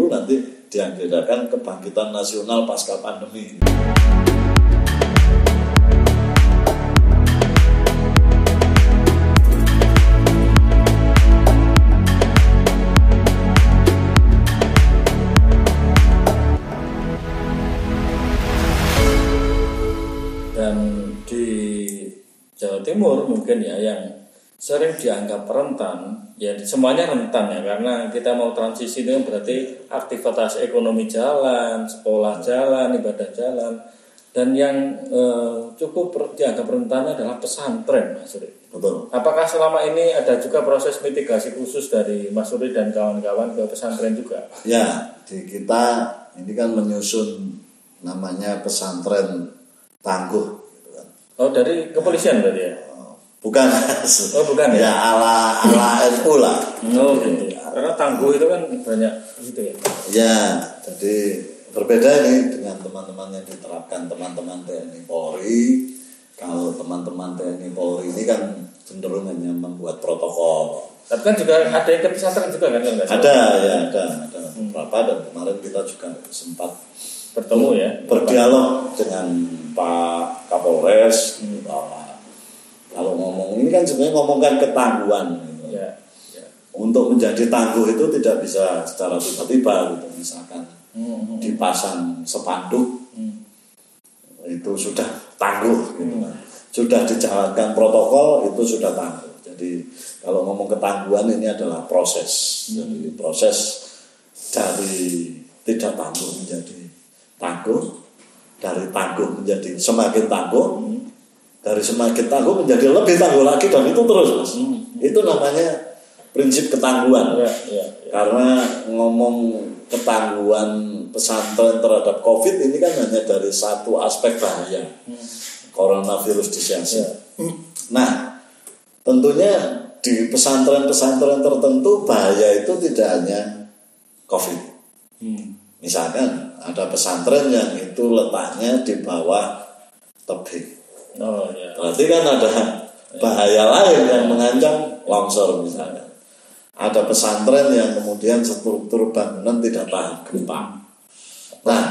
dulu nanti diagendakan kebangkitan nasional pasca pandemi. dan di Jawa Timur mungkin ya yang sering dianggap rentan ya semuanya rentan ya karena kita mau transisi itu kan berarti aktivitas ekonomi jalan sekolah jalan ibadah jalan dan yang eh, cukup dianggap rentan adalah pesantren Mas Suri. Betul. Apakah selama ini ada juga proses mitigasi khusus dari Mas Suri dan kawan-kawan ke pesantren juga? Ya, di kita ini kan menyusun namanya pesantren tangguh. gitu kan. Oh dari kepolisian berarti ya? Bukan, Oh bukan ya? ya ala ala NU lah. Oh gitu. Karena tangguh itu kan banyak gitu ya. Ya, jadi berbeda ini dengan teman-teman yang diterapkan teman-teman TNI Polri. Kalau teman-teman TNI Polri ini kan cenderung hanya membuat protokol. Tapi kan juga ada yang ke pesantren juga kan? kalau nggak salah? Ada ya, ada, ada beberapa dan kemarin kita juga sempat Bertemu ya? berdialog dengan Pak Kapolres bahwa kalau ngomong ini kan sebenarnya ngomongkan ketangguhan gitu. Ya. ya. untuk menjadi tangguh itu tidak bisa secara tiba-tiba gitu misalkan Hmm, dipasang sepanduk hmm. itu sudah tangguh gitu kan. sudah dijalankan protokol itu sudah tangguh jadi kalau ngomong ketangguhan ini adalah proses jadi proses dari tidak tangguh menjadi tangguh dari tangguh menjadi semakin tangguh dari semakin tangguh menjadi lebih tangguh lagi dan itu terus mas itu namanya prinsip ketangguhan Ya, ya, ya. karena ngomong ketangguhan pesantren terhadap COVID ini kan hanya dari satu aspek bahaya coronavirus disease. Ya. Nah, tentunya di pesantren-pesantren tertentu bahaya itu tidak hanya COVID. Hmm. Misalkan ada pesantren yang itu letaknya di bawah tebing. Oh ya. Berarti kan ada bahaya lain yang mengancam longsor misalnya. Ada pesantren yang kemudian struktur bangunan tidak tahan gempa. Nah,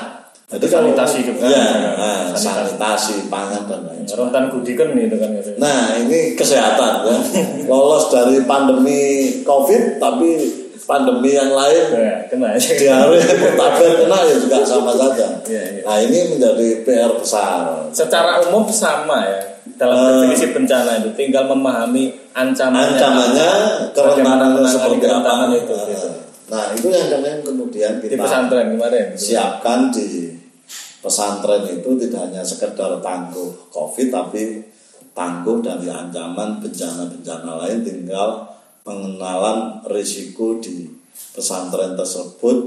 jadi kalau Sanitasi juga. ya, nah, Sanitasi. sanitasi, pangan dan lain sebagainya. Rentan gudikan itu kan gitu. Nah, ini kesehatan kan. Lolos dari pandemi Covid tapi pandemi yang lain Ya, kena aja. diare kena ya juga sama saja. Iya, iya. Nah, ini menjadi PR besar. Secara umum sama ya dalam Eh. definisi bencana itu tinggal memahami ancamannya. ancamannya menangani seperti apa kerentanan itu. Nah, gitu. nah itu yang kemudian kemudian Di kita pesantren kemarin. siapkan di pesantren itu tidak hanya sekedar tangguh covid tapi tangguh dari ancaman bencana-bencana lain tinggal pengenalan risiko di pesantren tersebut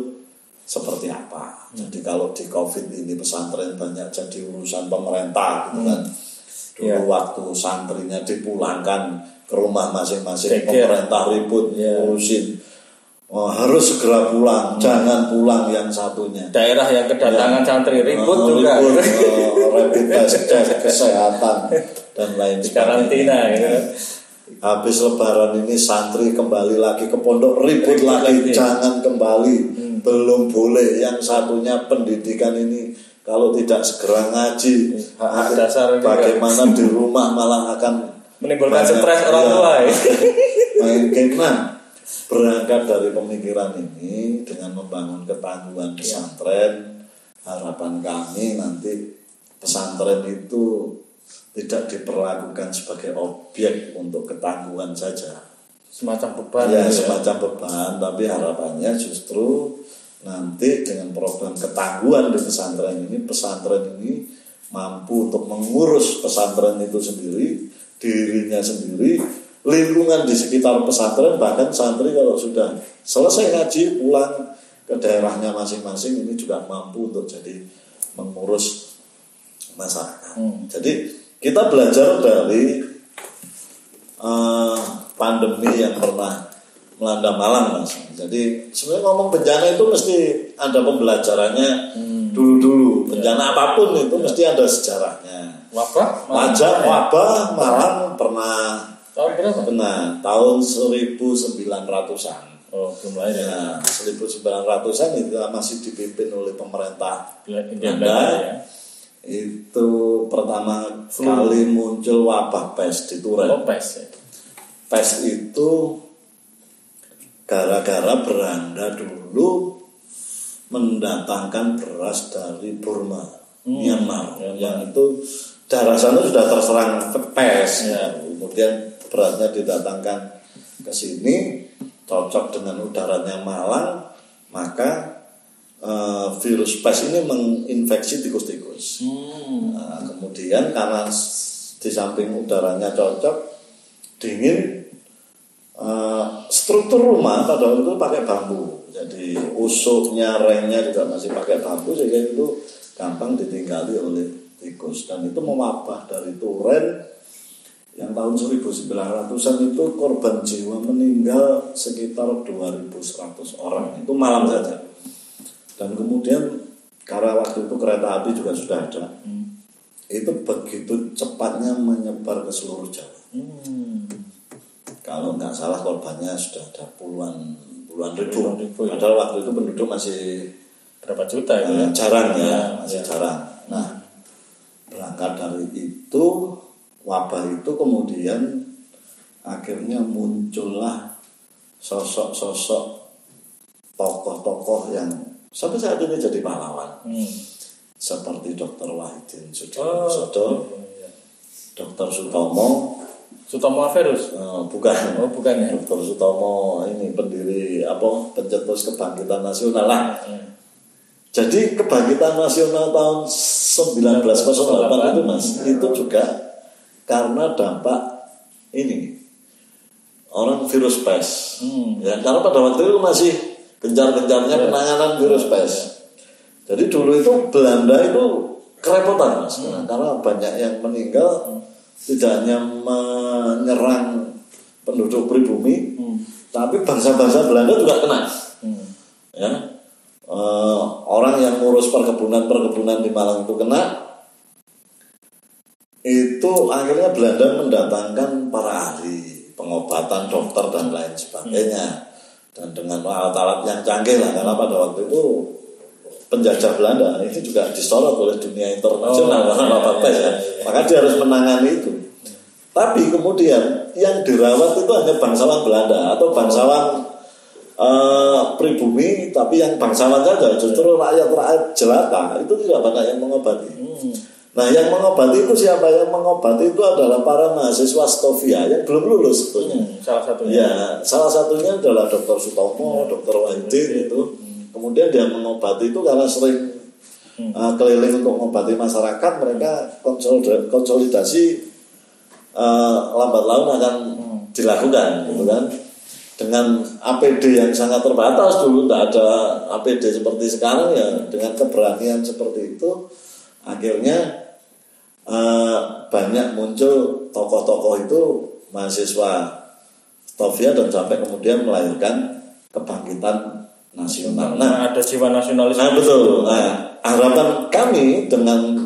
seperti apa. Jadi kalau di covid ini pesantren banyak jadi urusan pemerintah gitu kan. Dulu Iya. waktu santrinya dipulangkan ke rumah masing-masing pemerintah ribut Iya. ngurusin. Oh, harus segera pulang jangan pulang yang satunya. Daerah yang kedatangan santri ribut Oh, juga. ribut, oh, rapid test cek kesehatan dan lain Di karantina gitu kan. Habis lebaran ini santri kembali lagi ke pondok ribut lagi. Hmm. jangan kembali belum boleh yang satunya pendidikan ini kalau tidak segera ngaji Hak dasar juga. bagaimana di rumah malah akan Menimbulkan stres orang iya, tua ya. main game. Nah, berangkat dari pemikiran ini dengan membangun ketangguhan pesantren harapan kami nanti pesantren itu tidak diperlakukan sebagai objek untuk ketangguhan saja Semacam beban ya gitu ya. semacam beban tapi harapannya justru nanti dengan program ketangguhan di pesantren ini pesantren ini mampu untuk mengurus pesantren itu sendiri dirinya sendiri lingkungan di sekitar pesantren bahkan santri kalau sudah selesai ngaji pulang ke daerahnya masing-masing ini juga mampu untuk jadi mengurus masyarakat Hmm. jadi kita belajar dari eh, pandemi yang pernah melanda Malang mas. Jadi sebenarnya ngomong bencana itu mesti ada pembelajarannya dulu-dulu. Bencana apa pun itu mesti ada sejarahnya. Wabah? Wajah wabah Malang pernah Tahun berapa? benar tahun 1900-an. Oh, belum lahir ya. Ya, 1900-an itu masih dipimpin oleh pemerintah. Belanda ya. Itu pertama kali muncul wabah pes di Turen. Lopez ya. Pes itu gara-gara Belanda dulu mendatangkan beras dari Burma, Myanmar, yang itu daerah sana sudah terserang pes. Ya. Kemudian berasnya didatangkan ke sini, cocok dengan udaranya Malang, maka eh, virus pes ini menginfeksi tikus-tikus. Hmm. Nah, kemudian karena di samping udaranya cocok, dingin, eh, struktur rumah pada waktu itu pakai bambu. Jadi usuknya, rengnya juga masih pakai bambu sehingga itu gampang ditinggali oleh tikus dan itu mewabah dari Turen yang tahun 1900-an itu korban jiwa meninggal sekitar 2100 orang itu malam saja dan kemudian karena waktu itu kereta api juga sudah ada itu begitu cepatnya menyebar ke seluruh Jawa Hmm. kalau nggak salah korbannya sudah ada puluhan puluhan ribu, Puluhan ribu, ya. padahal waktu itu penduduk masih Berapa juta ya? eh, jarang ya, Ya, masih ya. jarang. Nah, berangkat dari itu wabah itu kemudian akhirnya muncullah sosok-sosok tokoh-tokoh yang sampai saat ini jadi pahlawan Hmm. seperti Dr. Wahidin Oh, Sudirosodo, iya. Dr. Sutomo, Sutomo Averus. eh, bukan Oh, bukan ya. Dr. Sutomo ini pendiri apa pencetus kebangkitan nasional lah. Hmm. Jadi kebangkitan nasional tahun 1908 itu mas, itu juga karena dampak ini orang virus pes. Hmm. Ya, karena pada waktu itu masih gencar-gencarnya penanganan virus pes. Jadi dulu itu Belanda itu kerepotan mas, Nah, karena banyak yang meninggal tidak hanya menyerang penduduk pribumi, Hmm. tapi bangsa-bangsa Belanda juga kena. Hmm. ya. Eh, orang yang ngurus perkebunan perkebunan di Malang itu kena. Itu akhirnya Belanda mendatangkan para ahli pengobatan dokter dan lain sebagainya dan dengan alat-alat yang canggih lah karena pada waktu itu penjajah Belanda ini juga disorot oleh dunia internasional Oh, karena iya, iya, ya. iya. maka dia harus menangani itu tapi kemudian yang dirawat itu hanya bangsawan Belanda atau bangsawan eh, pribumi tapi yang bangsawan saja justru rakyat-rakyat jelata itu tidak banyak yang mengobati Hmm. Nah yang mengobati itu siapa yang mengobati itu adalah para mahasiswa Stovia yang belum lulus sebetulnya Hmm. Salah satunya. Ya, salah satunya adalah Dr. Sutomo, Dr. Wahidin itu. Kemudian dia mengobati itu karena sering uh, keliling untuk mengobati masyarakat, mereka konsolida- konsolidasi uh, lambat laun akan dilakukan, gitu kan. Dengan APD yang sangat terbatas dulu, tidak ada APD seperti sekarang ya, dengan keberanian seperti itu, akhirnya uh, banyak muncul tokoh-tokoh itu mahasiswa Stovia dan sampai kemudian melahirkan kebangkitan nasional. Nah, Nah, ada jiwa nasionalis. nah betul. Nah, harapan kami dengan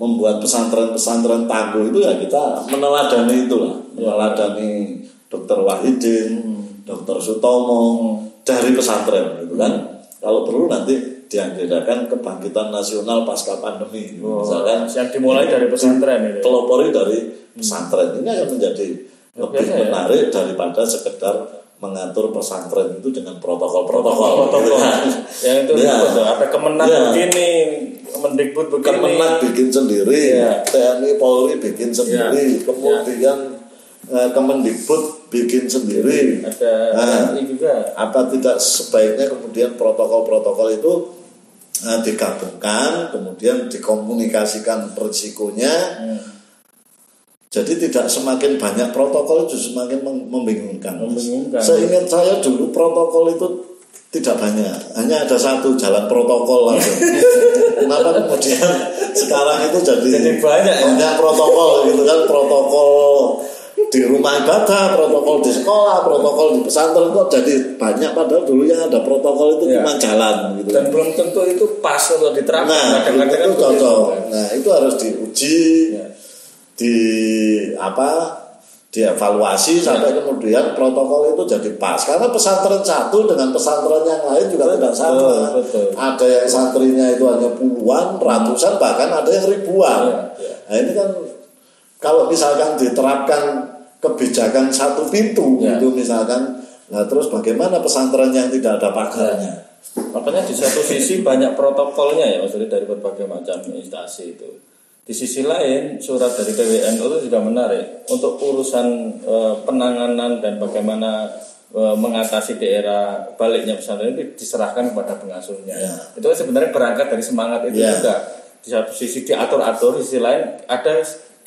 membuat pesantren-pesantren tangguh itu ya kita meneladani itulah, meneladani Dr. Wahidin, Dr. Sutomo dari pesantren gitu kan. Kalau perlu nanti dianggarkan kebangkitan nasional pasca pandemi, Oh, misalkan yang dimulai dari pesantren itu. pelopori dari pesantren ini akan menjadi lebih biasa ya. menarik daripada sekedar mengatur pesantren itu dengan protokol-protokol. Protokol. kan. Yang itu Ya. Ada kemenang Ya. begini, Kemendikbud begini. Kemenang bikin sendiri, Ya. TNI Polri bikin sendiri, Ya. kemudian eh, Kemendikbud bikin sendiri. Ada Nah. ini juga. Apa tidak sebaiknya kemudian protokol-protokol itu eh, digabungkan, kemudian dikomunikasikan risikonya. Hmm. Jadi tidak semakin banyak protokol justru semakin mem- membingungkan. Membingungkan. Seingat saya dulu protokol itu tidak banyak, hanya ada satu jalan protokol aja. Kenapa kemudian sekarang itu jadi, Jadi banyak ya? banyak protokol gitu kan protokol di rumah ibadah, protokol di sekolah, protokol di pesantren kok jadi banyak padahal dulu yang ada protokol itu Ya. cuma jalan gitu. Dan belum tentu itu pas untuk diterapkan. Nah, Kadang-kadang itu kan begitu, cocok. Nah, itu harus diuji Ya. di apa dievaluasi sampai kemudian protokol itu jadi pas karena pesantren satu dengan pesantren yang lain juga tidak sama betul. ada yang santrinya itu hanya puluhan ratusan bahkan ada yang ribuan Iya, iya. nah ini kan kalau misalkan diterapkan kebijakan satu pintu Ya. itu misalkan nah terus bagaimana pesantren yang tidak ada pagarnya Makanya di satu sisi banyak protokolnya ya maksudnya dari berbagai macam instansi itu. Di sisi lain surat dari PWNU itu juga menarik untuk urusan eh, penanganan dan bagaimana eh, mengatasi daerah baliknya pesantren itu diserahkan kepada pengasuhnya. Ya. Itu kan sebenarnya berangkat dari semangat itu Ya. juga. Di satu sisi diatur-atur, di sisi lain ada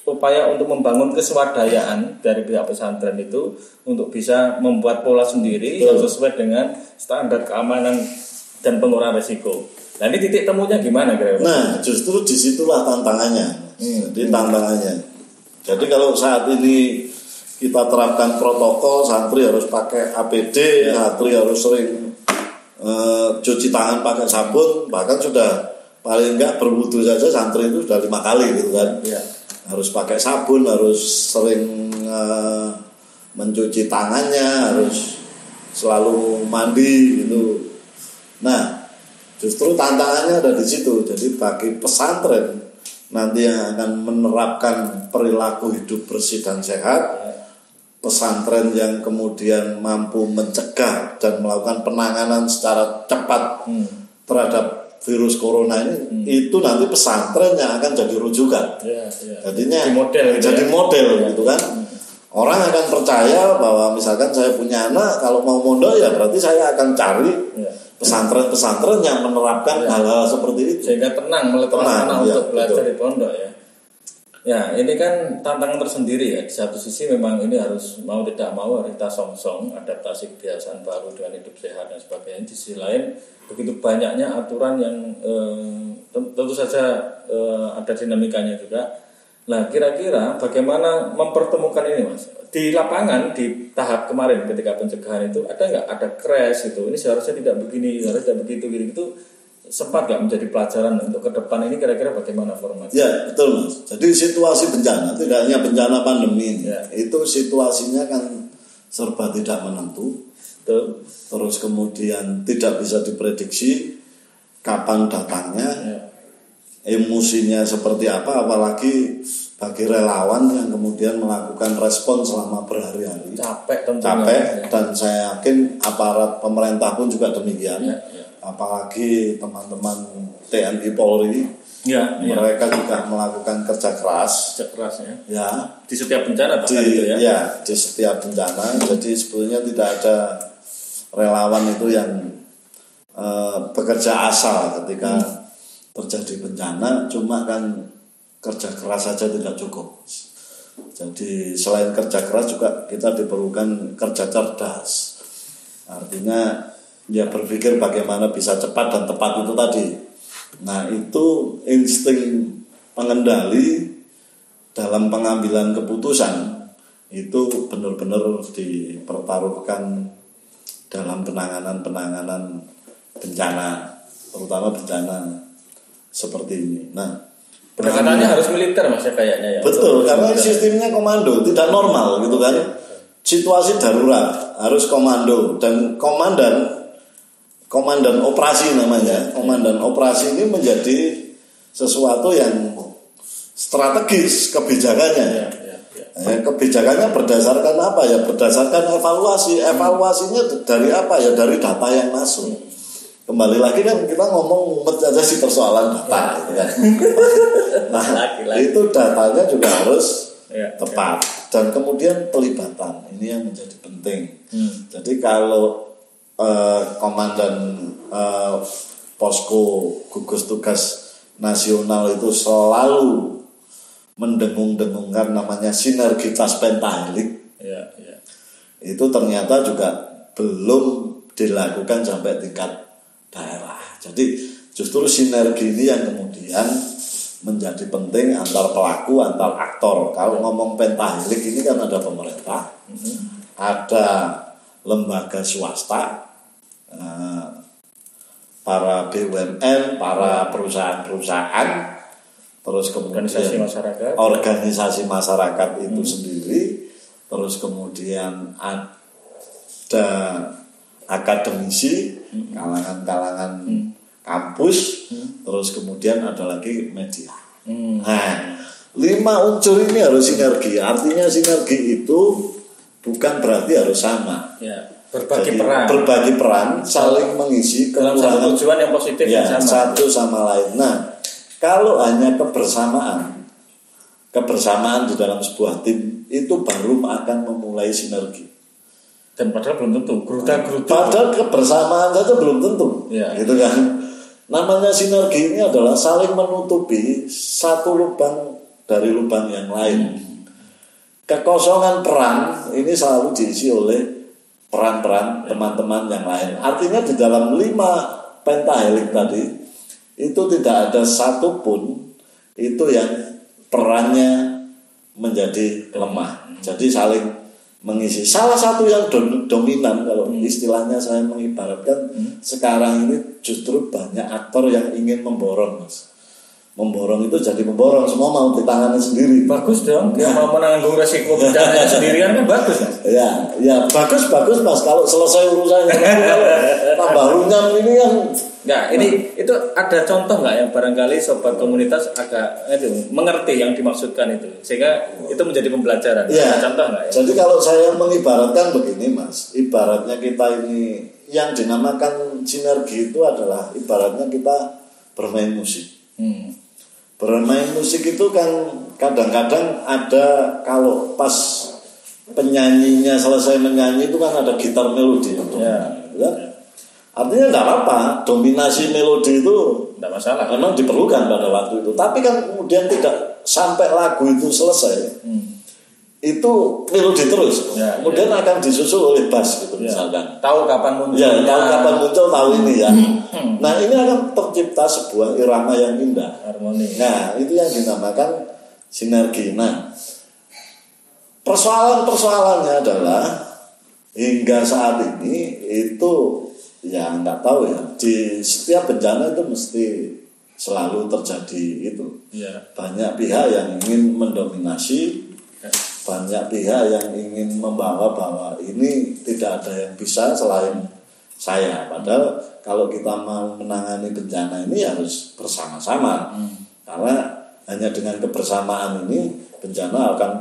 upaya untuk membangun keswadayaan dari pihak pesantren itu untuk bisa membuat pola sendiri yang sesuai dengan standar keamanan dan pengurangan resiko. Nah ini titik temunya gimana kira-kira? Nah, justru di situlah tantangannya. Jadi tantangannya. Jadi kalau saat ini kita terapkan protokol, santri harus pakai APD, santri harus sering eh, cuci tangan pakai sabun, bahkan sudah paling enggak berwudu saja santri itu sudah lima kali gitu kan. Ya. Harus pakai sabun, harus sering eh, mencuci tangannya, harus selalu mandi gitu. Nah, justru tantangannya ada di situ. Jadi bagi pesantren nanti yang akan menerapkan perilaku hidup bersih dan sehat, pesantren yang kemudian mampu mencegah dan melakukan penanganan secara cepat Hmm. terhadap virus corona ini, itu nanti pesantren yang akan jadi rujukan. Ya, ya. Jadinya Jadi model gitu jadi ya. model gitu kan. Orang akan percaya bahwa misalkan saya punya anak kalau mau mondok ya berarti saya akan cari Ya. pesantren-pesantren yang menerapkan hal-hal seperti itu. Sehingga tenang meletakkan anak ya, untuk belajar betul. di pondok ya. Ya, ini kan tantangan tersendiri ya. Di satu sisi memang ini harus mau tidak mau harus kita song-song adaptasi kebiasaan baru dengan hidup sehat dan sebagainya. Di sisi lain begitu banyaknya aturan yang eh, ten- tentu saja eh, ada dinamikanya juga. Nah, kira-kira bagaimana mempertemukan ini, Mas? Di lapangan di tahap kemarin ketika pencegahan itu ada nggak ada crash itu? Ini seharusnya tidak begini, seharusnya tidak begitu, gitu. Itu sempat nggak menjadi pelajaran untuk ke depan ini kira-kira bagaimana formatnya? Ya betul mas. Jadi situasi bencana tidak hanya bencana pandemi Ya. itu situasinya kan serba tidak menentu. Betul. Terus kemudian tidak bisa diprediksi kapan datangnya, Ya. emosinya seperti apa, apalagi bagi relawan yang kemudian melakukan respon selama berhari-hari. Capek tentunya. capek Ya. dan saya yakin aparat pemerintah pun juga demikian Ya, ya. apalagi teman-teman TNI Polri Ya, ya. mereka juga melakukan kerja keras Kerja keras ya. ya Di setiap bencana di bahkan itu ya. ya di setiap bencana jadi sebetulnya tidak ada relawan itu yang eh, bekerja asal ketika terjadi bencana cuma kan kerja keras saja tidak cukup. Jadi selain kerja keras juga kita diperlukan kerja cerdas. Artinya ya berpikir bagaimana bisa cepat dan tepat itu tadi. Nah itu insting pengendali dalam pengambilan keputusan itu benar-benar dipertaruhkan dalam penanganan-penanganan bencana, terutama bencana seperti ini. Nah, Pendekatannya harus militer mas ya kayaknya ya. betul karena sistemnya komando tidak normal gitu kan. Situasi darurat harus komando dan komandan komandan operasi namanya. Komandan operasi ini menjadi sesuatu yang strategis kebijakannya. Ya, ya, ya. Kebijakannya berdasarkan apa ya? Berdasarkan evaluasi. Evaluasinya dari apa ya? Dari data yang masuk. Kembali lagi kan kita ngomong mumet aja sih persoalan data, gitu kan. Nah, Lagi-lagi. itu datanya juga harus Ya, tepat dan kemudian pelibatan ini yang menjadi penting. Hmm. Jadi kalau eh, komandan eh, posko gugus tugas nasional itu selalu mendengung-dengungkan namanya sinergitas pentahelik Ya, ya. itu ternyata juga belum dilakukan sampai tingkat daerah. Jadi justru sinergi ini yang kemudian menjadi penting antar pelaku, antar aktor. Kalau ngomong pentahelik ini kan ada pemerintah, ada lembaga swasta, eh, para BUMN, para perusahaan-perusahaan, terus kemudian Organisasi masyarakat. organisasi masyarakat itu sendiri terus kemudian ada akademisi, kalangan-kalangan kampus, terus kemudian ada lagi media. Hmm. Nah, lima unsur ini harus sinergi. Artinya sinergi itu bukan berarti harus sama. Ya, berbagi Jadi, peran Berbagi peran, saling mengisi dalam satu tujuan yang positif ya, yang sama. satu sama lain. Nah, kalau hanya kebersamaan, kebersamaan di dalam sebuah tim itu baru akan memulai sinergi. Dan padahal belum tentu. Geruda-geruda. Padahal kebersamaan saja belum tentu, Ya. gitu kan? Namanya sinergi ini adalah saling menutupi satu lubang dari lubang yang lain. Kekosongan peran ini selalu diisi oleh peran-peran teman-teman yang lain. Artinya di dalam lima pentahelik tadi itu tidak ada satupun itu yang perannya menjadi lemah. Jadi saling mengisi. Salah satu yang dom- dominan kalau istilahnya saya mengibaratkan sekarang ini justru banyak aktor yang ingin memborong, mas. Memborong itu jadi memborong, semua mau ditangani sendiri. Bagus dong. Dia mau menanggung resiko bencana sendirian kan bagus. Mas. Ya, ya bagus bagus mas kalau selesai urusannya. Kalau tambah runyam ini kan Enggak, ini itu ada contoh nggak yang barangkali sobat komunitas agak itu mengerti yang dimaksudkan itu sehingga itu menjadi pembelajaran. Iya. Ada contoh nggak ya? Jadi kalau saya mengibaratkan begini mas, ibaratnya kita ini yang dinamakan sinergi itu adalah ibaratnya kita bermain musik. Hmm. Bermain musik itu kan kadang-kadang ada kalau pas penyanyinya selesai menyanyi itu kan ada gitar melodi. Ya. Ya. Artinya tidak apa-apa, dominasi melodi itu Tidak masalah. memang diperlukan pada waktu itu. Tapi kan kemudian tidak sampai lagu itu selesai, Hmm. Itu melodi terus. Ya, kemudian akan disusul oleh bass gitu Ya. misalkan. Tahu kapan muncul? Ya, tahu kapan muncul tahu ini ya. Nah, ini akan tercipta sebuah irama yang indah. harmoni. Nah, itu yang dinamakan sinergi. Nah, persoalan-persoalannya adalah hingga saat ini itu ya nggak tahu ya di setiap bencana itu mesti selalu terjadi itu Ya. banyak pihak yang ingin mendominasi Ya. Banyak pihak yang ingin membawa bahwa ini tidak ada yang bisa selain saya padahal kalau kita mau menangani bencana ini harus bersama-sama karena hanya dengan kebersamaan ini bencana akan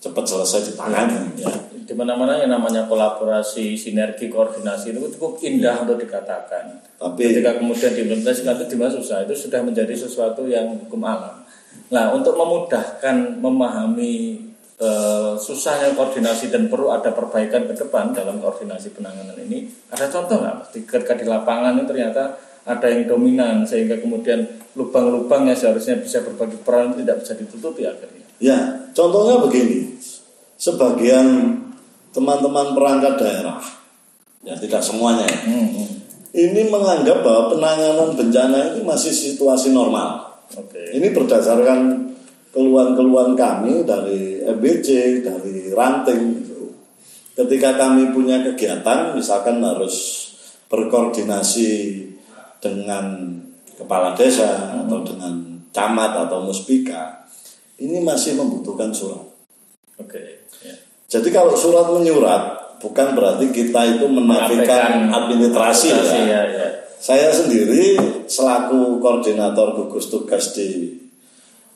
cepat selesai ditangani Ya, di mana-mana yang namanya kolaborasi, sinergi, koordinasi itu cukup indah untuk dikatakan. tapi Ketika kemudian diimplementasikan itu di mana susah, itu sudah menjadi sesuatu yang hukum alam. Nah, untuk memudahkan memahami eh, susahnya koordinasi dan perlu ada perbaikan ke depan dalam koordinasi penanganan ini, ada contoh nggak? Ketika di lapangan itu ternyata ada yang dominan sehingga kemudian lubang-lubang yang seharusnya bisa berbagi peran tidak bisa ditutupi akhirnya. Ya, contohnya begini. Sebagian teman-teman perangkat daerah, ya tidak semuanya, ya, Hmm, hmm. ini menganggap bahwa penanganan bencana itu masih situasi normal. Oke. Ini berdasarkan keluhan-keluhan kami dari MBC, dari ranting gitu. Ketika kami punya kegiatan, misalkan harus berkoordinasi dengan kepala desa atau dengan camat atau muspika, ini masih membutuhkan surat. Oke. Ya. Jadi kalau surat menyurat bukan berarti kita itu menafikan administrasi ya. ya, ya. Saya sendiri selaku koordinator gugus tugas di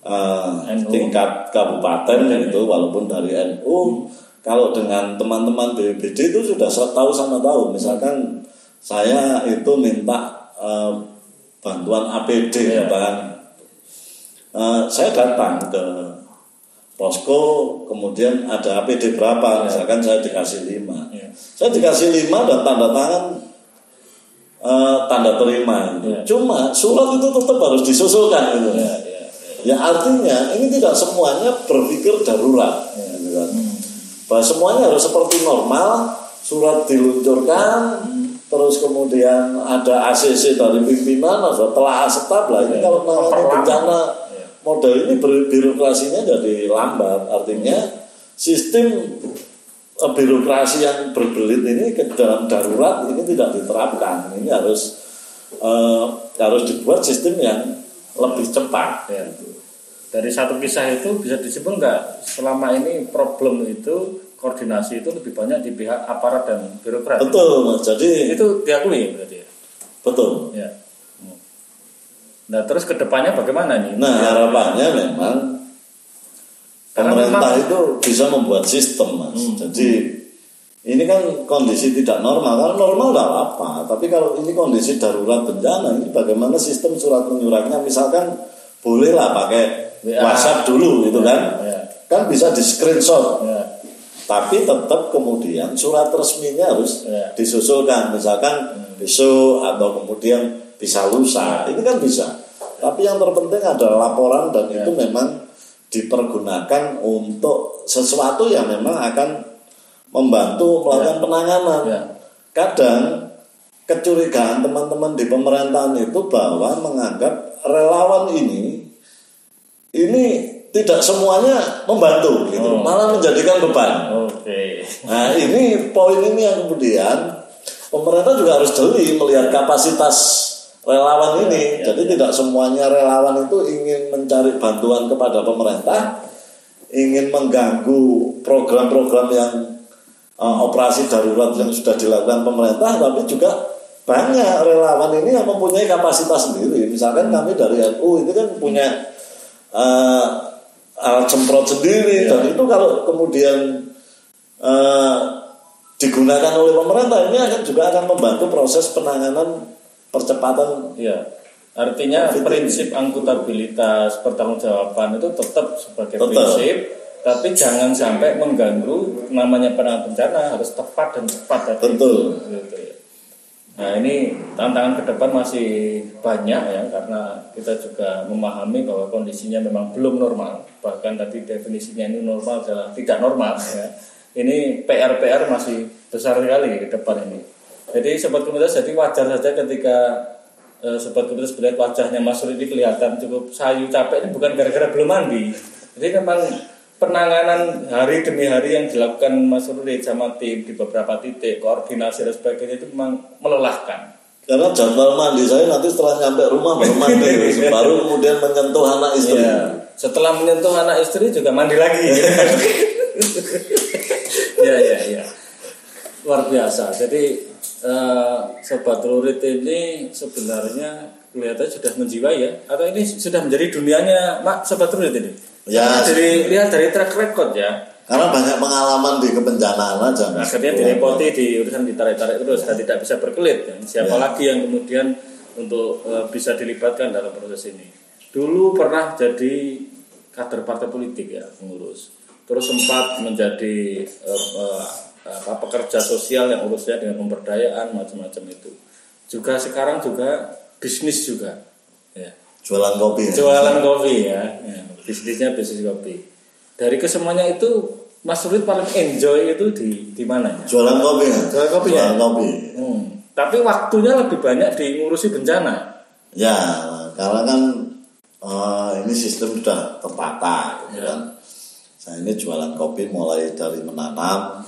NU. tingkat kabupaten itu walaupun dari NU kalau dengan teman-teman BPBD itu sudah tahu sama tahu misalkan saya itu minta eh, bantuan APD Iya. bahkan Eh, saya datang ke posko kemudian ada APD berapa misalkan saya dikasih lima Iya. saya dikasih lima dan tanda tangan eh, tanda terima. Iya. cuma surat itu tetap harus disusulkan gitu Ya, ya, ya. ya artinya ini tidak semuanya berpikir darurat Iya. gitu kan. Hmm. bahwa semuanya harus seperti normal surat diluncurkan Hmm. terus kemudian ada ACC dari pimpinan ada telah setap lah ini Iya. kalau Memperlama. bencana Iya. model ini bir- birokrasinya jadi lambat artinya sistem eh, birokrasi yang berbelit ini ke dalam darurat ini tidak diterapkan ini harus eh, harus dibuat sistem yang lebih cepat Ya. Dari satu kisah itu bisa disimpulkan nggak selama ini problem itu koordinasi itu lebih banyak di pihak aparat dan birokrat. Betul, Mas. Jadi Itu diakui berarti ya. betul. Ya. Nah terus ke depannya bagaimana nih? Nah, harapannya memang Karena pemerintah memang- itu bisa membuat sistem, Mas. Hmm. Jadi ini kan kondisi tidak normal. Kalau normal tidak apa, tapi kalau ini kondisi darurat bencana, ini bagaimana sistem surat menyuratnya? Misalkan bolehlah pakai WA. WhatsApp dulu, gitu kan? Ya. Kan bisa di screenshot. Ya. Tapi tetap kemudian surat resminya harus Ya. disusulkan, misalkan besok atau kemudian bisa lusa, ini kan bisa. Tapi yang terpenting adalah laporan dan Ya. itu memang dipergunakan untuk sesuatu yang memang akan membantu melakukan penanganan. Ya. Kadang kecurigaan teman-teman di pemerintahan itu bahwa menganggap relawan ini ini tidak semuanya membantu gitu, Oh. malah menjadikan beban. Oke. Nah ini poin ini yang kemudian pemerintah juga harus jeli melihat kapasitas relawan ini. Ya, ya, Jadi tidak semuanya relawan itu ingin mencari bantuan kepada pemerintah, ingin mengganggu program-program yang uh, operasi darurat yang sudah dilakukan pemerintah, tapi juga banyak relawan ini yang mempunyai kapasitas sendiri. Misalkan kami dari NU itu kan punya uh, alat semprot sendiri Ya. dan itu kalau kemudian eh, digunakan oleh pemerintah ini akan juga akan membantu proses penanganan percepatan Ya. Artinya Covid ini. prinsip angkutabilitas pertanggungjawaban itu tetap sebagai Tetap. prinsip, tapi jangan sampai mengganggu namanya penanganan bencana harus tepat dan cepat. Betul. Gitu ya. Nah ini tantangan ke depan masih banyak ya karena kita juga memahami bahwa kondisinya memang belum normal bahkan tadi definisinya ini normal adalah tidak normal ya. Ini PR-PR masih besar sekali ke depan ini. Jadi sobat komunitas jadi wajar saja ketika eh, sobat komunitas melihat wajahnya Mas Rudi kelihatan cukup sayu capek ini bukan gara-gara belum mandi. Jadi memang penanganan hari demi hari yang dilakukan Mas Rudi sama tim di beberapa titik koordinasi dan sebagainya itu memang melelahkan. karena jadwal mandi saya nanti setelah nyampe rumah baru mandi baru kemudian menyentuh anak istri Iya. Setelah menyentuh anak istri juga mandi lagi. ya ya ya. Luar biasa. Jadi eh, sobat lurit ini sebenarnya kelihatannya sudah menjiwai ya atau ini sudah menjadi dunianya mak sobat lurit ini. Ya. Karena dari lihat dari track record ya. karena banyak pengalaman di kebencanaan aja Mas. Akhirnya direpoti di urusan ditarik-tarik terus dan tidak bisa berkelit. ya. Siapa Ya. lagi yang kemudian untuk eh, bisa dilibatkan dalam proses ini? Dulu pernah jadi kader partai politik ya pengurus. Terus sempat menjadi eh, eh, apa pekerja sosial yang urusnya dengan pemberdayaan macam-macam itu. Juga sekarang juga bisnis juga. Ya jualan kopi ya. jualan kopi ya. Ya, bisnisnya bisnis kopi. Dari kesemuanya itu Mas Rurid paling enjoy itu di di mana jualan kopi ya? Jualan kopi ya? jualan kopi. Hmm. tapi waktunya lebih banyak di ngurusi bencana. Ya karena kan eh, ini sistem sudah tertata gitu Ya. kan. Saya ini jualan kopi mulai dari menanam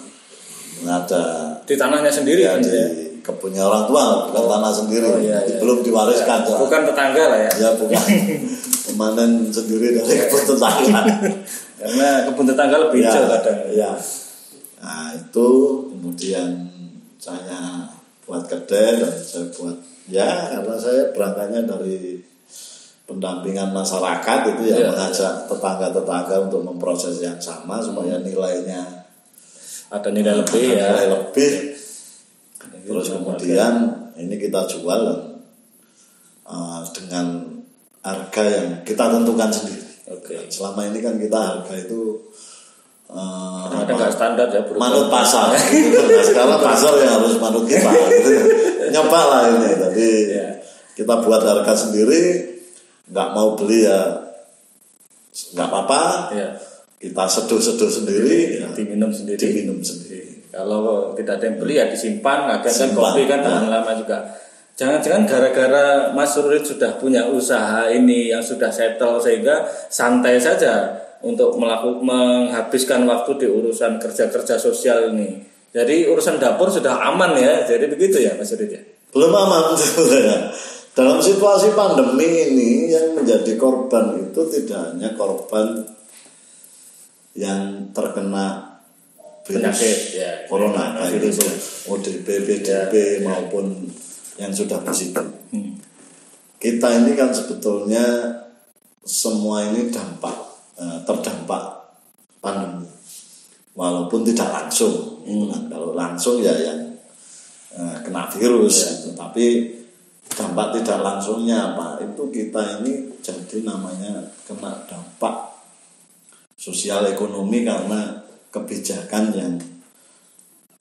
ada di tanahnya sendiri ya, kan di ya kebunnya orang tua bukan tanah sendiri. Oh, iya, iya. belum diwariskan Pak. bukan tetangga lah ya. Ya bukan. Pemanen sendiri dari kebun tetangga. Karena kebun tetangga lebih ya, hijau kadang. ya. nah itu kemudian saya buat kedai dan saya buat ya karena saya berangkatnya dari pendampingan masyarakat itu ya, Ya, mengajak tetangga-tetangga untuk memproses yang sama supaya nilainya ada nilai lebih ya. nilai lebih. Gitu, terus kemudian ini kita jual uh, dengan harga yang kita tentukan sendiri. Oke. Selama ini kan kita harga itu uh, ada nggak standar ya berubah. manut pasar. Gitu. nah, sekarang pasar yang harus manut kita. Gitu. nyoba lah ini. Tadi Ya. kita buat harga sendiri nggak mau beli ya nggak apa-apa. Ya kita seduh-seduh sendiri. Ya, diminum sendiri. Diminum sendiri Kalau tidak ada yang beli ya disimpan, agar kan kopi kan tahan lama juga. Jangan-jangan gara-gara Mas Surit sudah punya usaha ini yang sudah settle sehingga santai saja untuk melakukan menghabiskan waktu di urusan kerja-kerja sosial ini. Jadi urusan dapur sudah aman ya. Jadi begitu ya Mas Surit ya. belum aman sebenarnya dalam situasi pandemi ini yang menjadi korban itu tidak hanya korban yang terkena virus ya. corona baik Virus, itu ya. ODP, PDP Ya, ya. maupun yang sudah positif. Hmm. Kita ini kan sebetulnya semua ini dampak eh, terdampak pandemi, walaupun tidak langsung. gitu kan. Kalau langsung ya yang eh, kena virus, gitu. tapi dampak tidak langsungnya apa? Itu kita ini jadi namanya kena dampak sosial ekonomi karena kebijakan yang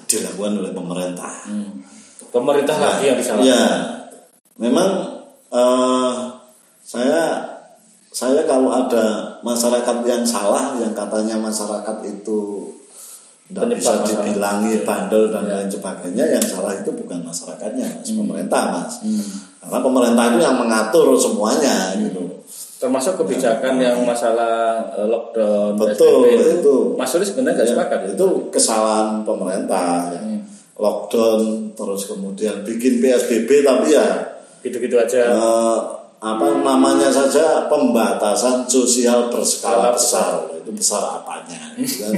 dilakukan oleh pemerintah. Hmm. Pemerintah lagi yang disalahkan. Ya, memang eh, saya saya kalau ada masyarakat yang salah, yang katanya masyarakat itu tidak bisa dibilangi bandel dan Ya. lain sebagainya, yang salah itu bukan masyarakatnya, mas, pemerintah mas. Hmm. Karena pemerintah itu yang mengatur semuanya gitu. Termasuk kebijakan yang masalah eh, lockdown, Betul, PSBB itu. Mas Sulis sebenarnya nggak Ya, sepakat ya? itu kesalahan pemerintah ya. Hmm. lockdown terus kemudian bikin PSBB tapi ya Gitu-gitu aja. eh, apa namanya saja pembatasan sosial berskala Skala besar itu besar apanya gitu kan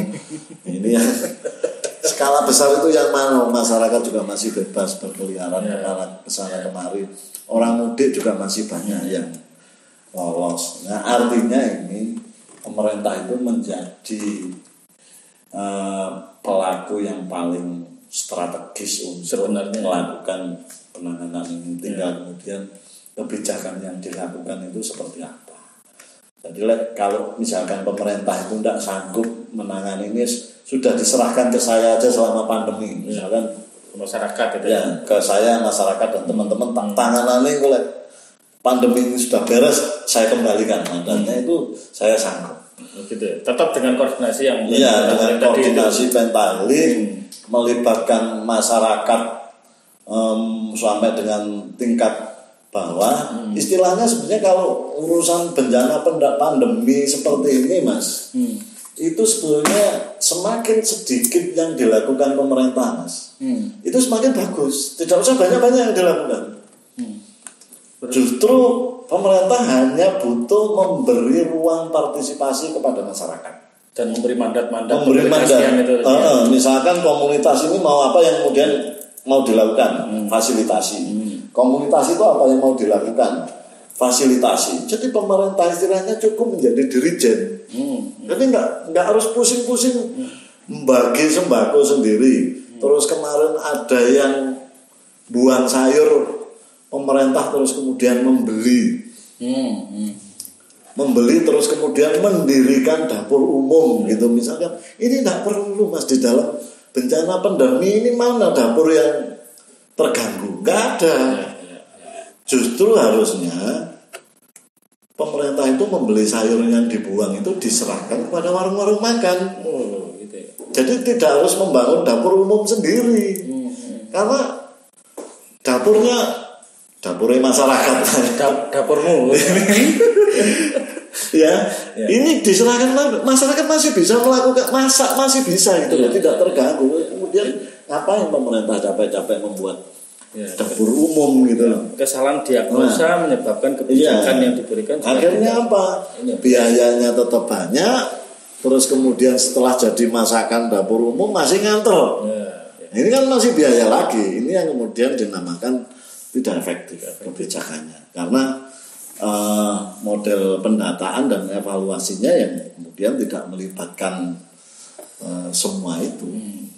ini yang skala besar itu yang mana masyarakat juga masih bebas berkeliaran Ya. ke mana ke sana kemari orang mudik juga masih banyak yang lolos. Nah artinya ini pemerintah itu menjadi eh, pelaku yang paling strategis untuk Sebenarnya. melakukan penanganan ini. Tinggal kemudian kebijakan yang dilakukan itu seperti apa. Jadi kalau misalkan pemerintah itu tidak sanggup menangani ini sudah diserahkan ke saya aja selama pandemi misalkan. Masyarakat itu. Ya ke saya masyarakat dan teman-teman tang tanganannya kalau pandemi ini sudah beres saya kembalikan mandatnya itu saya sanggup gitu ya. tetap dengan koordinasi yang Iya dengan koordinasi pentali melibatkan masyarakat em, sampai dengan tingkat bawah. Istilahnya sebenarnya kalau urusan bencana pandemi seperti ini, mas, Hmm. itu sebetulnya semakin sedikit yang dilakukan pemerintah, mas. Hmm. Itu semakin bagus. Tidak usah banyak-banyak yang dilakukan. Hmm. Justru pemerintah hanya butuh memberi ruang partisipasi kepada masyarakat dan memberi mandat-mandat memberi mandat. itu Eh, eh, misalkan komunitas ini mau apa yang kemudian mau dilakukan, fasilitasi. Komunitas itu apa yang mau dilakukan, fasilitasi. Jadi pemerintah istilahnya cukup menjadi dirijen. Hmm. Jadi nggak nggak harus pusing-pusing membagi sembako sendiri. Terus kemarin ada yang buang sayur, pemerintah terus kemudian membeli Hmm. Hmm. membeli terus kemudian mendirikan dapur umum gitu misalkan ini tidak perlu mas di dalam bencana pandemi ini mana dapur yang terganggu nggak ada justru harusnya pemerintah itu membeli sayur yang dibuang itu diserahkan kepada warung-warung makan Oh, gitu ya. jadi tidak harus membangun dapur umum sendiri Hmm. hmm. karena dapurnya dapurnya masyarakat Dap- dapurmu ya, Ya. ini diserahkan ma- masyarakat masih bisa melakukan masak masih bisa gitu Ya. tidak terganggu kemudian ngapain pemerintah capek-capek membuat Ya. dapur umum gitu loh kesalahan diagnosa menyebabkan kebijakan yang diberikan Nah. Iya. akhirnya apa Ini. biayanya tetap banyak terus kemudian setelah jadi masakan dapur umum masih ngantor Ya, ya. ini kan masih biaya lagi ini yang kemudian dinamakan tidak efektif kebijakannya. Karena eh, model pendataan dan evaluasinya yang kemudian tidak melibatkan eh, semua itu.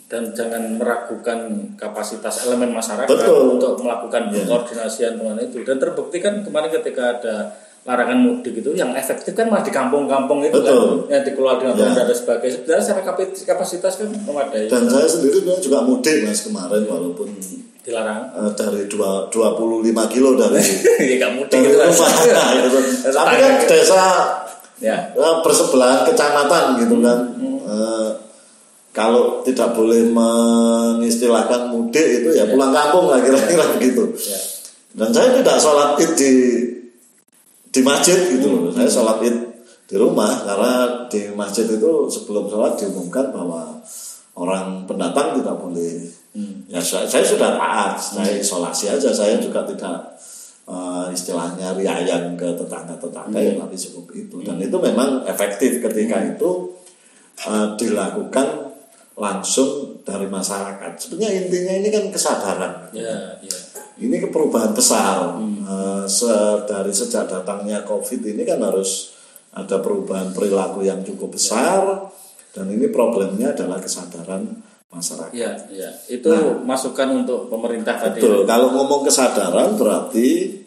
Dan jangan meragukan kapasitas elemen masyarakat Betul. untuk melakukan Ya. koordinasian dengan itu. Dan terbukti kan kemarin ketika ada larangan mudik itu yang efektif kan malah di kampung-kampung itu Betul. kan yang dikeluar dengan Ya. dan sebagainya. Sebenarnya secara kapasitas kan memadai. Dan saya sendiri juga mudik mas kemarin walaupun dilarang. Eh, dari dua, 25 kilo dari ya dari gitu kan. rumah tapi kan desa ya. ya, bersebelahan kecamatan gitu kan. Eh, kalau tidak boleh mengistilahkan mudik itu ya pulang kampung lah kira-kira begitu ya. Dan saya tidak sholat id di di masjid gitu loh. Saya sholat id di rumah karena di masjid itu sebelum sholat diumumkan bahwa orang pendatang tidak boleh. Ya saya, saya sudah taat. Saya isolasi aja. Saya juga tidak eh, istilahnya riayan ke tetangga-tetangga ya tapi cukup itu. Dan itu memang efektif ketika itu eh, dilakukan langsung dari masyarakat. Sebenarnya intinya ini kan kesadaran. Ya, ya. Ini perubahan besar. Eh, se- dari sejak datangnya COVID ini kan harus ada perubahan perilaku yang cukup besar dan ini problemnya adalah kesadaran masyarakat. Ya, ya. Itu masukan untuk pemerintah tadi. Betul. Kalau ngomong kesadaran berarti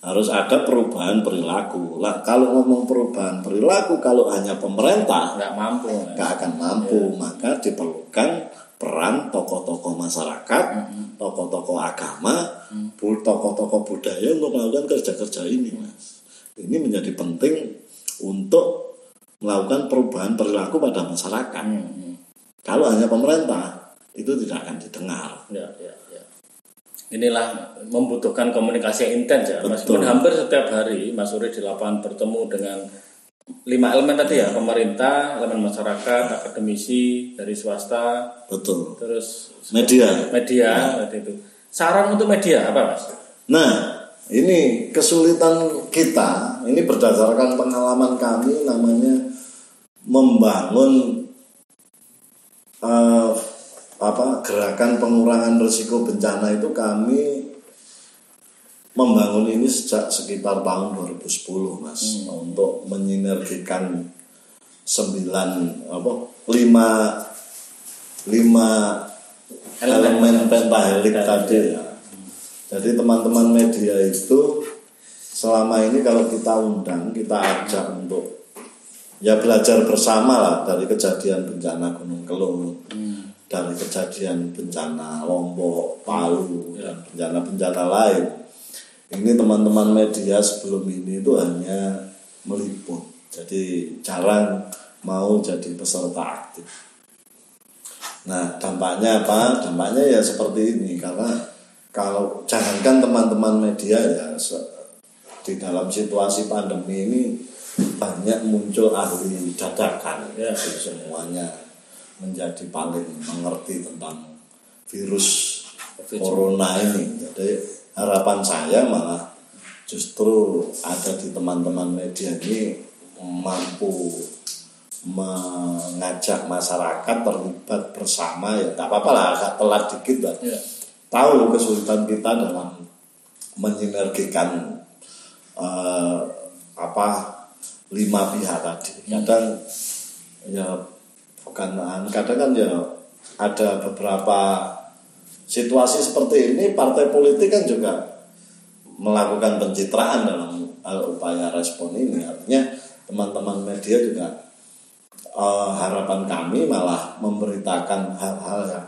harus ada perubahan perilaku. Lah kalau ngomong perubahan perilaku kalau hanya pemerintah Nggak mampu. Mas. nggak akan mampu, maka diperlukan peran tokoh-tokoh masyarakat, tokoh-tokoh agama, bu- tokoh-tokoh budaya untuk melakukan kerja-kerja ini, mas. Ini menjadi penting untuk melakukan perubahan perilaku pada masyarakat. Hmm, hmm. Kalau hanya pemerintah itu tidak akan didengar. Ya, ya, ya. Inilah membutuhkan komunikasi yang intens ya. Betul. Meskipun hampir setiap hari Mas Uri di lapangan bertemu dengan lima elemen tadi ya, pemerintah, elemen masyarakat, akademisi, dari swasta, Betul. terus Media. media tadi itu. Saran untuk media apa Mas? Nah, ini kesulitan kita, ini berdasarkan pengalaman kami namanya membangun eh, apa gerakan pengurangan risiko bencana itu kami membangun ini sejak sekitar tahun 2010 mas. Untuk menyinergikan sembilan apa lima lima elemen, pentahelik tadi. ya. Jadi teman-teman media itu selama ini kalau kita undang, kita ajak untuk ya belajar bersama lah dari kejadian bencana Gunung Kelut, dari kejadian bencana Lombok, Palu, dan bencana-bencana lain. Ini teman-teman media sebelum ini itu hanya meliput, jadi jarang mau jadi peserta aktif. Nah, dampaknya apa? Dampaknya ya seperti ini karena kalau jangankan teman-teman media ya di dalam situasi pandemi ini banyak muncul ahli dadakan ya semuanya menjadi paling mengerti tentang virus corona ini. Jadi harapan saya malah justru ada di teman-teman media ini mampu mengajak masyarakat terlibat bersama ya nggak apa-apa lah agak telat dikit lah Ya. tahu kesulitan kita dalam menyinergikan eh, apa lima pihak tadi. Kadang ya bukan kadang kan ya ada beberapa situasi seperti ini partai politik kan juga melakukan pencitraan dalam hal upaya respon ini. Artinya teman-teman media juga eh, harapan kami malah memberitakan hal-hal yang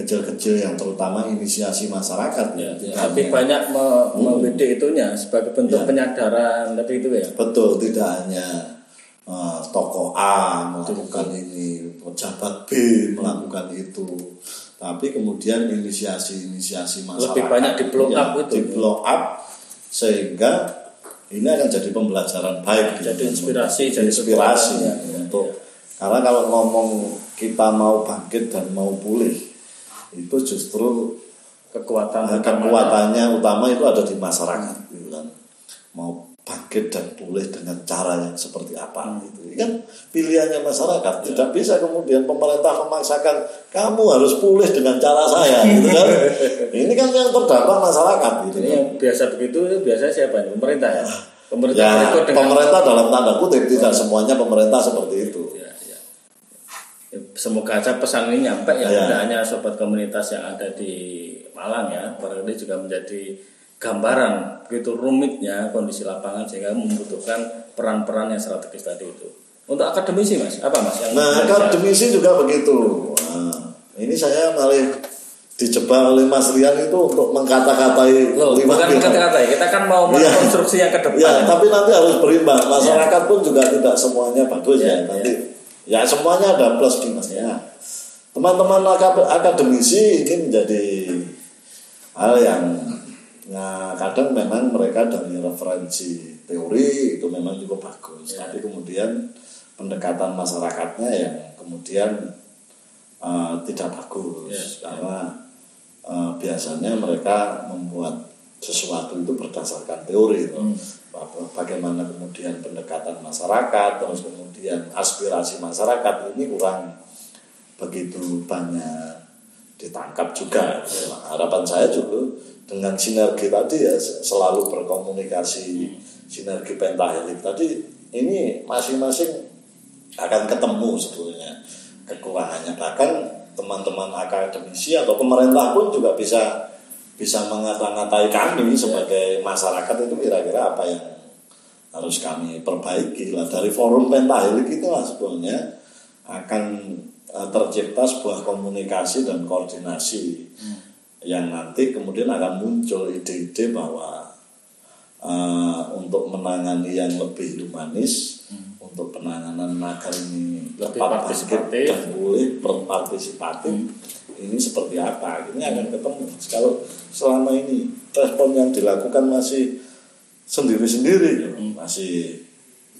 kecil-kecil yang terutama inisiasi masyarakat ya, Ya, Tidak tapi hanya- banyak me membidik itunya sebagai bentuk Ya. penyadaran tadi itu ya. betul tidak hanya eh, tokoh A melakukan ini pejabat B melakukan itu tapi kemudian inisiasi-inisiasi masyarakat Lebih banyak di blow ya, up itu. di blow up sehingga ini akan jadi pembelajaran baik Jadi gitu. inspirasi, jadi inspirasi ya. untuk karena kalau ngomong kita mau bangkit dan mau pulih itu justru Kekuatan Nah, kekuatannya utama itu ada di masyarakat gitu kan. Mau bangkit dan pulih dengan cara yang seperti apa gitu. Ini kan pilihannya masyarakat. Tidak bisa kemudian pemerintah memaksakan kamu harus pulih dengan cara saya gitu kan. Ini kan yang terdampak masyarakat gitu Ini kan. yang biasa begitu itu biasanya siapa? Pemerintah ya. Pemerintah Ya, pemerintah dalam tanda kutip tidak semuanya pemerintah seperti itu. Ya, ya. Ya, Semoga aja pesan ini nyampe ya, Ya. tidak hanya sobat komunitas yang ada di Malang ya, barangkali juga menjadi gambaran begitu rumitnya kondisi lapangan sehingga membutuhkan peran-peran yang strategis tadi itu. Untuk akademisi mas, apa mas yang Nah, akademisi juga begitu. Nah, ini saya malah dijebak oleh Mas Rian itu untuk mengkata-katai Loh, lima bukan pihak. kata-kata ya, kita kan mau Iya. rekonstruksi yang ke depan. Ya, tapi nanti harus berimbang. Masyarakat pun juga tidak semuanya bagus Ya, ya. Nanti ya semuanya ada plus minusnya. Teman-teman akad- akademisi ini menjadi hal yang nah kadang memang mereka dari referensi teori itu memang cukup bagus. Ya. Tapi kemudian pendekatan masyarakatnya yang kemudian eh, tidak bagus Ya, karena eh, biasanya mereka membuat sesuatu itu berdasarkan teori itu. Hmm. Ba- bagaimana kemudian pendekatan masyarakat terus kemudian aspirasi masyarakat ini kurang begitu banyak ditangkap juga. Harapan saya juga dengan sinergi tadi ya selalu berkomunikasi sinergi pentahelik tadi ini masing-masing akan ketemu sebetulnya kekurangannya bahkan teman-teman akademisi atau pemerintah pun juga bisa bisa mengata-ngatai kami sebagai masyarakat itu kira-kira apa yang harus kami perbaiki lah dari forum pentahelik itu lah sebetulnya akan uh, tercipta sebuah komunikasi dan koordinasi hmm. yang nanti kemudian akan muncul ide-ide bahwa uh, untuk menangani yang lebih humanis hmm. untuk penanganan nakal ini tepat partisipatif dan boleh berpartisipatif hmm. Ini seperti apa ini akan ketemu. Kalau selama ini respon yang dilakukan masih sendiri-sendiri hmm. masih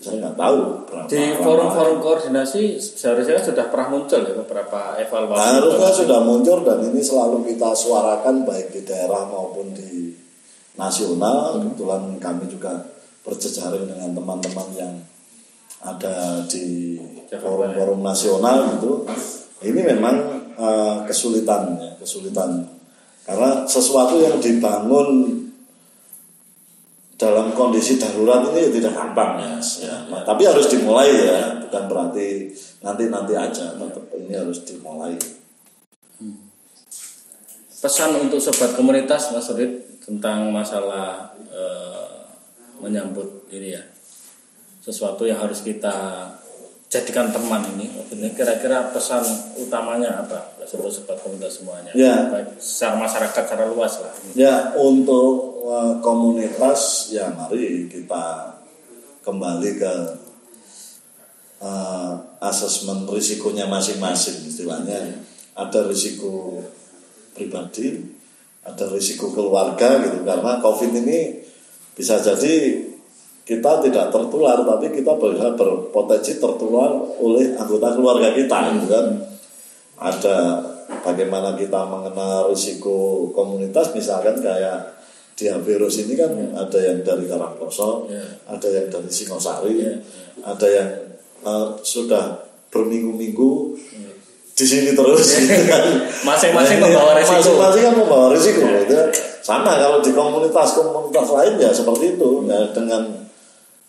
saya nggak tahu berapa di forum-forum koordinasi seharusnya sudah pernah muncul ya beberapa evaluasi. Harusnya sudah muncul dan ini selalu kita suarakan baik di daerah maupun di nasional. Hmm. kebetulan kami juga berjejaring dengan teman-teman yang ada di forum-forum nasional itu ini memang uh, kesulitan ya kesulitan karena sesuatu yang dibangun dalam kondisi darurat ini ya tidak gampang ya. ya. Nah, tapi harus dimulai ya, bukan berarti nanti nanti aja, tetap ini harus dimulai. Hmm. Pesan untuk sobat komunitas Mas Rid tentang masalah eh, menyambut ini ya, sesuatu yang harus kita jadikan teman ini. Kira-kira pesan utamanya apa? Sebut sobat komunitas semuanya. Ya. Baik, secara masyarakat secara luas lah. Ya untuk uh, komunitas ya mari kita kembali ke uh, asesmen risikonya masing-masing istilahnya. Ada risiko pribadi ada risiko keluarga gitu. Karena covid ini bisa jadi kita tidak tertular tapi kita berpotensi tertular oleh anggota keluarga kita gitu kan ada bagaimana kita mengenal risiko komunitas misalkan kayak dia virus ini kan yeah. ada yang dari Karangkoso, yeah. ada yang dari Singosari, yeah. ada yang uh, sudah berminggu-minggu yeah. di sini terus. Gitu kan. Masing-masing nah, membawa risiko. Masing-masing kan membawa risiko. Gitu. Sama kalau di komunitas-komunitas lain ya seperti itu. Ya, dengan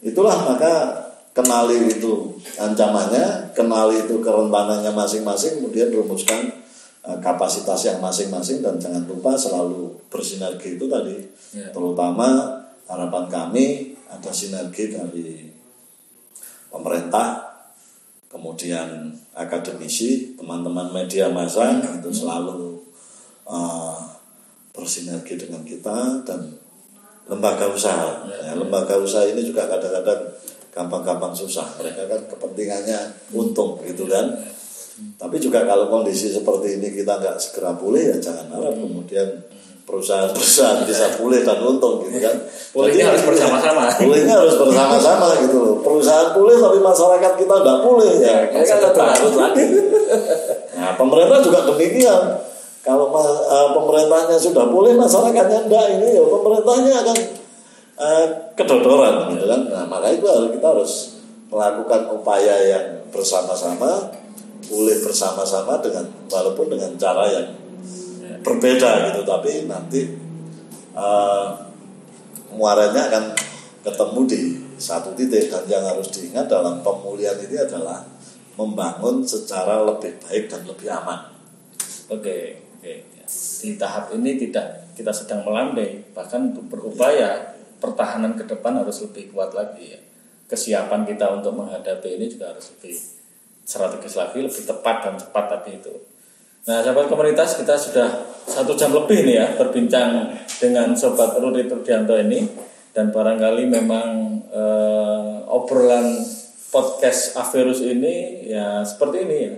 Itulah maka kenali itu ancamannya, kenali itu kerentanannya masing-masing, kemudian rumuskan uh, kapasitas yang masing-masing dan jangan lupa selalu bersinergi itu tadi. Ya. Terutama harapan kami ada sinergi dari pemerintah, kemudian akademisi, teman-teman media massa itu selalu uh, bersinergi dengan kita dan lembaga usaha. Ya, lembaga usaha ini juga kadang-kadang gampang-gampang susah. Mereka kan kepentingannya untung gitu kan. Tapi juga kalau kondisi seperti ini kita nggak segera pulih ya jangan harap kemudian perusahaan-perusahaan bisa pulih dan untung gitu kan. Pulihnya harus bersama-sama. Pulihnya harus bersama-sama gitu loh. Perusahaan pulih tapi masyarakat kita nggak pulih ya. Mereka harus lagi. Nah pemerintah juga demikian kalau uh, pemerintahnya sudah boleh masyarakatnya enggak ini ya pemerintahnya akan uh, kedodoran gitu kan nah maka itu kita harus melakukan upaya yang bersama-sama boleh bersama-sama dengan walaupun dengan cara yang berbeda gitu tapi nanti uh, muaranya akan ketemu di satu titik dan yang harus diingat dalam pemulihan ini adalah membangun secara lebih baik dan lebih aman. Oke. Ya. Di tahap ini tidak kita sedang melandai, bahkan untuk berupaya pertahanan ke depan harus lebih kuat lagi ya. Kesiapan kita untuk menghadapi ini juga harus lebih strategis lagi, lebih tepat dan cepat tadi itu. Nah, sahabat komunitas kita sudah satu jam lebih nih ya berbincang dengan sobat Rudi Turdianto ini dan barangkali memang eh, obrolan podcast Averus ini ya seperti ini ya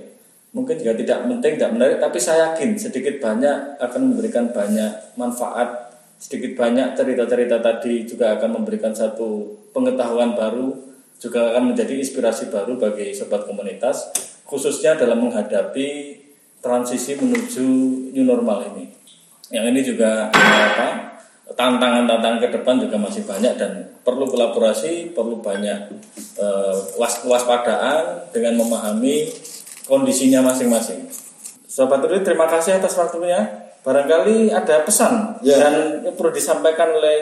mungkin juga tidak penting, tidak menarik, tapi saya yakin sedikit banyak akan memberikan banyak manfaat, sedikit banyak cerita-cerita tadi juga akan memberikan satu pengetahuan baru, juga akan menjadi inspirasi baru bagi sobat komunitas, khususnya dalam menghadapi transisi menuju new normal ini. Yang ini juga apa? tantangan-tantangan ke depan juga masih banyak dan perlu kolaborasi, perlu banyak uh, was waspadaan dengan memahami kondisinya masing-masing. Sobat Rudi, terima kasih atas waktunya. Barangkali ada pesan Ya. dan perlu disampaikan oleh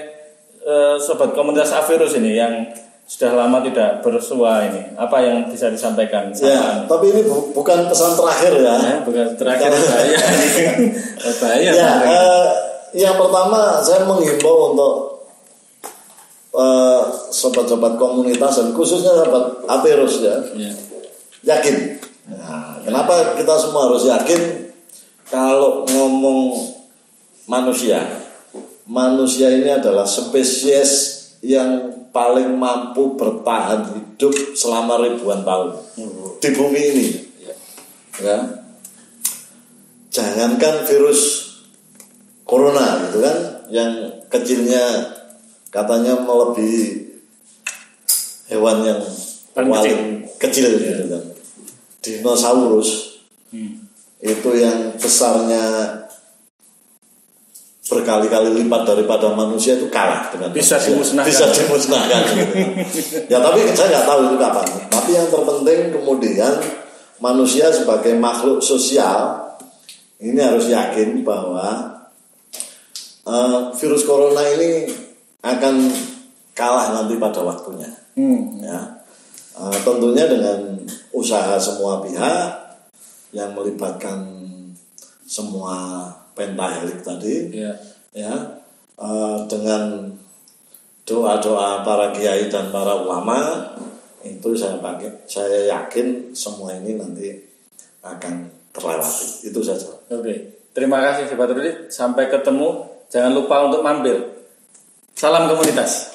eh, sobat komunitas Avirus ini yang sudah lama tidak bersua ini. Apa yang bisa disampaikan? Ya, tapi ini bu- bukan pesan terakhir ya. Eh, bukan terakhir bahaya. bahaya. Ya, eh, yang pertama saya menghimbau untuk sobat-sobat komunitas dan khususnya sobat Aperus ya, Ya. yakin. Nah, kenapa kita semua harus yakin kalau ngomong manusia, manusia ini adalah spesies yang paling mampu bertahan hidup selama ribuan tahun di bumi ini. Ya, jangankan virus corona gitu kan yang kecilnya katanya melebihi hewan yang Paling paling kecil, gitu kan dinosaurus Hmm. itu yang besarnya berkali-kali lipat daripada manusia itu kalah dengan Bisa manusia. dimusnahkan. bisa dimusnahkan gitu ya tapi saya nggak tahu itu kapan tapi yang terpenting kemudian manusia sebagai makhluk sosial ini harus yakin bahwa eh, virus corona ini akan kalah nanti pada waktunya Hmm. ya Eh, tentunya dengan usaha semua pihak yang melibatkan semua pentahelik tadi Ya. ya eh, dengan doa-doa para kiai dan para ulama itu saya pakai saya yakin semua ini nanti akan terlewati itu saja Oke. Terima kasih Sobat Rudi. Sampai ketemu. Jangan lupa untuk mampir. Salam komunitas.